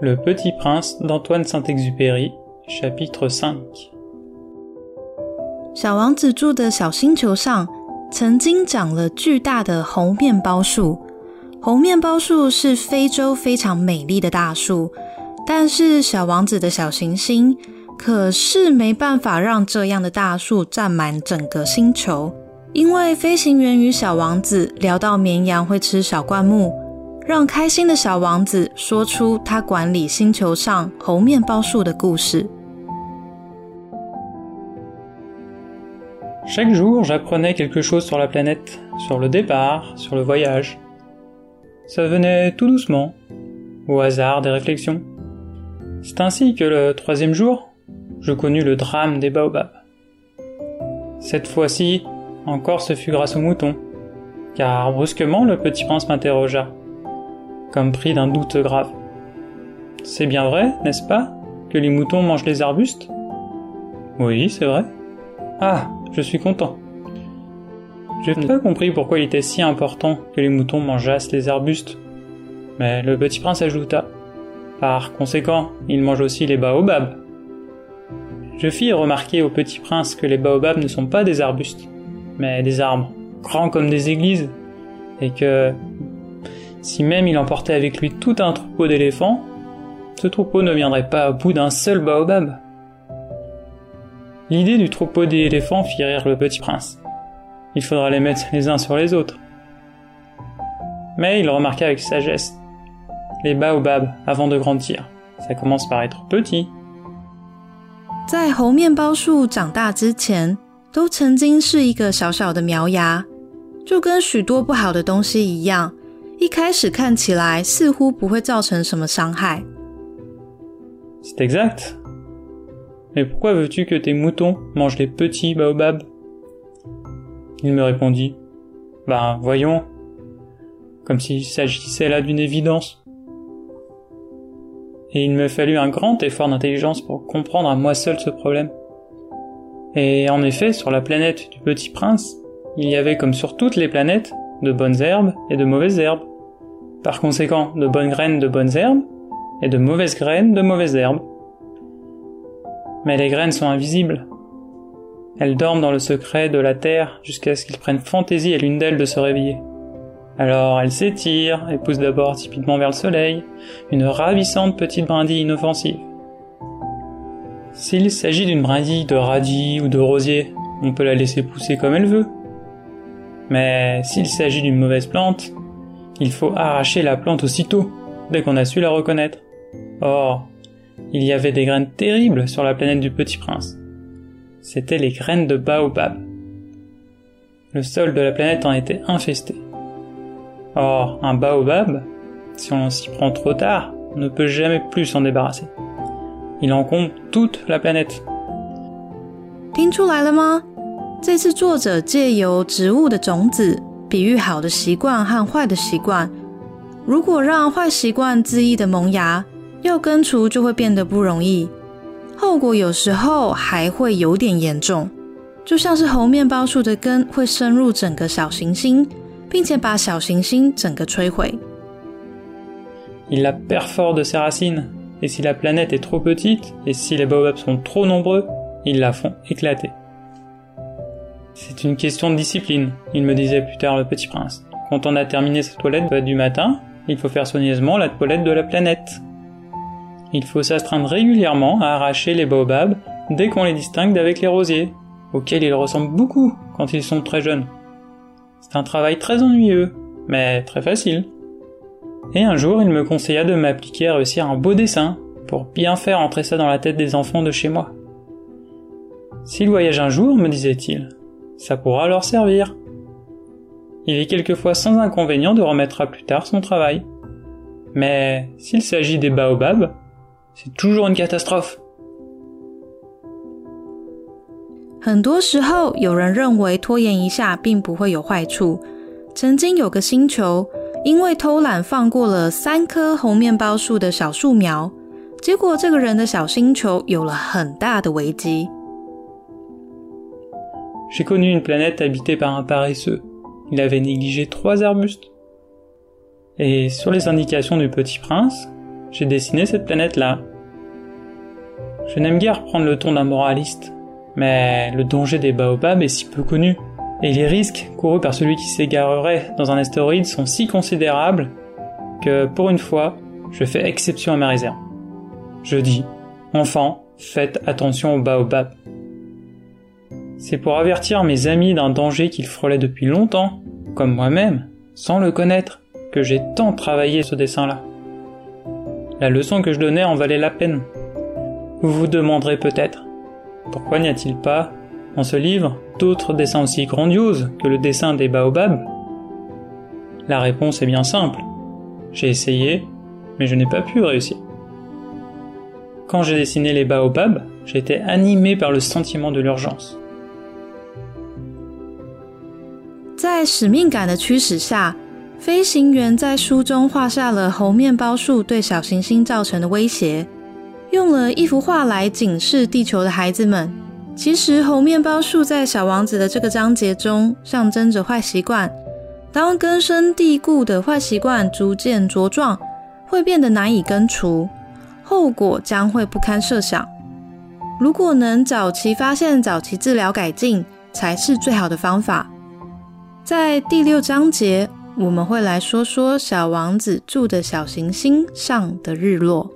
Le Petit Prince d'Antoine Saint-Exupéry, chapitre 5小王子住的小星球上，曾经长了巨大的红面包树。红面包树是非洲非常美丽的大树，但是小王子的小行星可是没办法让这样的大树占满整个星球，因为飞行员与小王子聊到绵羊会吃小灌木，让开心的小王子说出他管理星球上红面包树的故事。 Chaque jour, j'apprenais quelque chose sur la planète, sur le départ, sur le voyage. Ça venait tout doucement, au hasard des réflexions. C'est ainsi que le troisième jour, je connus le drame des baobabs. Cette fois-ci, encore ce fut grâce aux moutons, car brusquement le petit prince m'interrogea, comme pris d'un doute grave. C'est bien vrai, n'est-ce pas, que les moutons mangent les arbustes? Oui, c'est vrai. Ah, je suis content. Je n'ai pas compris pourquoi il était si important que les moutons mangeassent les arbustes. Mais le petit prince ajouta. Par conséquent, ils mangent aussi les baobabs. Je fis remarquer au petit prince que les baobabs ne sont pas des arbustes, mais des arbres, grands comme des églises, et que si même il emportait avec lui tout un troupeau d'éléphants, ce troupeau ne viendrait pas au bout d'un seul baobab. L'idée du troupeau d'éléphants fit rire le petit prince. Il faudra les mettre les uns sur les autres. Mais il remarqua avec sagesse. Les baobabs, avant de grandir, ça commence par être petit. 在猴面包树长大之前，都曾经是一个小小的苗芽，就跟许多不好的东西一样， 一开始看起来似乎不会造成什么伤害。 C'est exact. Mais pourquoi veux-tu que tes moutons mangent les petits baobabs Il me répondit. Ben, voyons. Comme s'il s'agissait là d'une évidence. Et il me fallut un grand effort d'intelligence pour comprendre à moi seul ce problème. Et en effet, sur la planète du Petit Prince, il y avait comme sur toutes les planètes, de bonnes herbes et de mauvaises herbes. Par conséquent, de bonnes graines de bonnes herbes et de mauvaises graines de mauvaises herbes. Mais les graines sont invisibles. Elles dorment dans le secret de la terre jusqu'à ce qu'il prenne fantaisie à l'une d'elles de se réveiller. Alors elles s'étirent et poussent d'abord timidement vers le soleil, une ravissante petite brindille inoffensive. S'il s'agit d'une brindille de radis ou de rosier, on peut la laisser pousser comme elle veut. Mais s'il s'agit d'une mauvaise plante, il faut arracher la plante aussitôt, dès qu'on a su la reconnaître. Or, il y avait des graines terribles sur la planète du Petit Prince. C'étaient les graines de baobab. Le sol de la planète en était infesté. Or, un baobab, si on s'y prend trop tard, on ne peut jamais plus s'en débarrasser. Il encombre toute la planète. 听出来了吗？这次作者借由植物的种子， 比喻好的习惯和坏的习惯。如果让坏习惯恣意的萌芽，要根除就会变得不容易，后果有时候还会有点严重，就像是猴面包树的根会深入整个小行星，并且把小行星整个摧毁。C'est une question de discipline, il me disait plus tard le petit prince. Quand on a terminé sa toilette du matin, il faut faire soigneusement la toilette de la planète. Il faut s'astreindre régulièrement à arracher les baobabs dès qu'on les distingue d'avec les rosiers, auxquels ils ressemblent beaucoup quand ils sont très jeunes. C'est un travail très ennuyeux, mais très facile. Et un jour, il me conseilla de m'appliquer à réussir un beau dessin pour bien faire entrer ça dans la tête des enfants de chez moi. S'il voyage un jour, me disait-il, ça pourra leur servir. Il est quelquefois sans inconvénient de remettre à plus tard son travail. Mais s'il s'agit des baobabs, c'est toujours une catastrophe. 很多时候，有人认为拖延一下并不会有坏处。曾经有个星球，因为偷懒放过了三棵红面包树的小树苗，结果这个人的小星球有了很大的危机。 J'ai connu une planète habitée par un paresseux. Il avait négligé trois arbustes. Et sur les indications du petit prince, j'ai dessiné cette planète-là. Je n'aime guère prendre le ton d'un moraliste, mais le danger des baobabs est si peu connu, et les risques courus par celui qui s'égarerait dans un astéroïde sont si considérables que, pour une fois, je fais exception à ma réserve. Je dis, enfants, faites attention aux baobabs. C'est pour avertir mes amis d'un danger qu'ils frôlaient depuis longtemps, comme moi-même, sans le connaître, que j'ai tant travaillé ce dessin-là. La leçon que je donnais en valait la peine. Vous vous demanderez peut-être, pourquoi n'y a-t-il pas, dans ce livre, d'autres dessins aussi grandioses que le dessin des baobabs? La réponse est bien simple. J'ai essayé, mais je n'ai pas pu réussir. Quand j'ai dessiné les baobabs, j'étais animé par le sentiment de l'urgence. 在使命感的驱使下，飞行员在书中画下了猴面包树对小行星造成的威胁，用了一幅画来警示地球的孩子们。其实，猴面包树在小王子的这个章节中象征着坏习惯。当根深蒂固的坏习惯逐渐茁壮，会变得难以根除，后果将会不堪设想。如果能早期发现、早期治疗、改进，才是最好的方法。在第六章节，我们会来说说小王子住的小行星上的日落。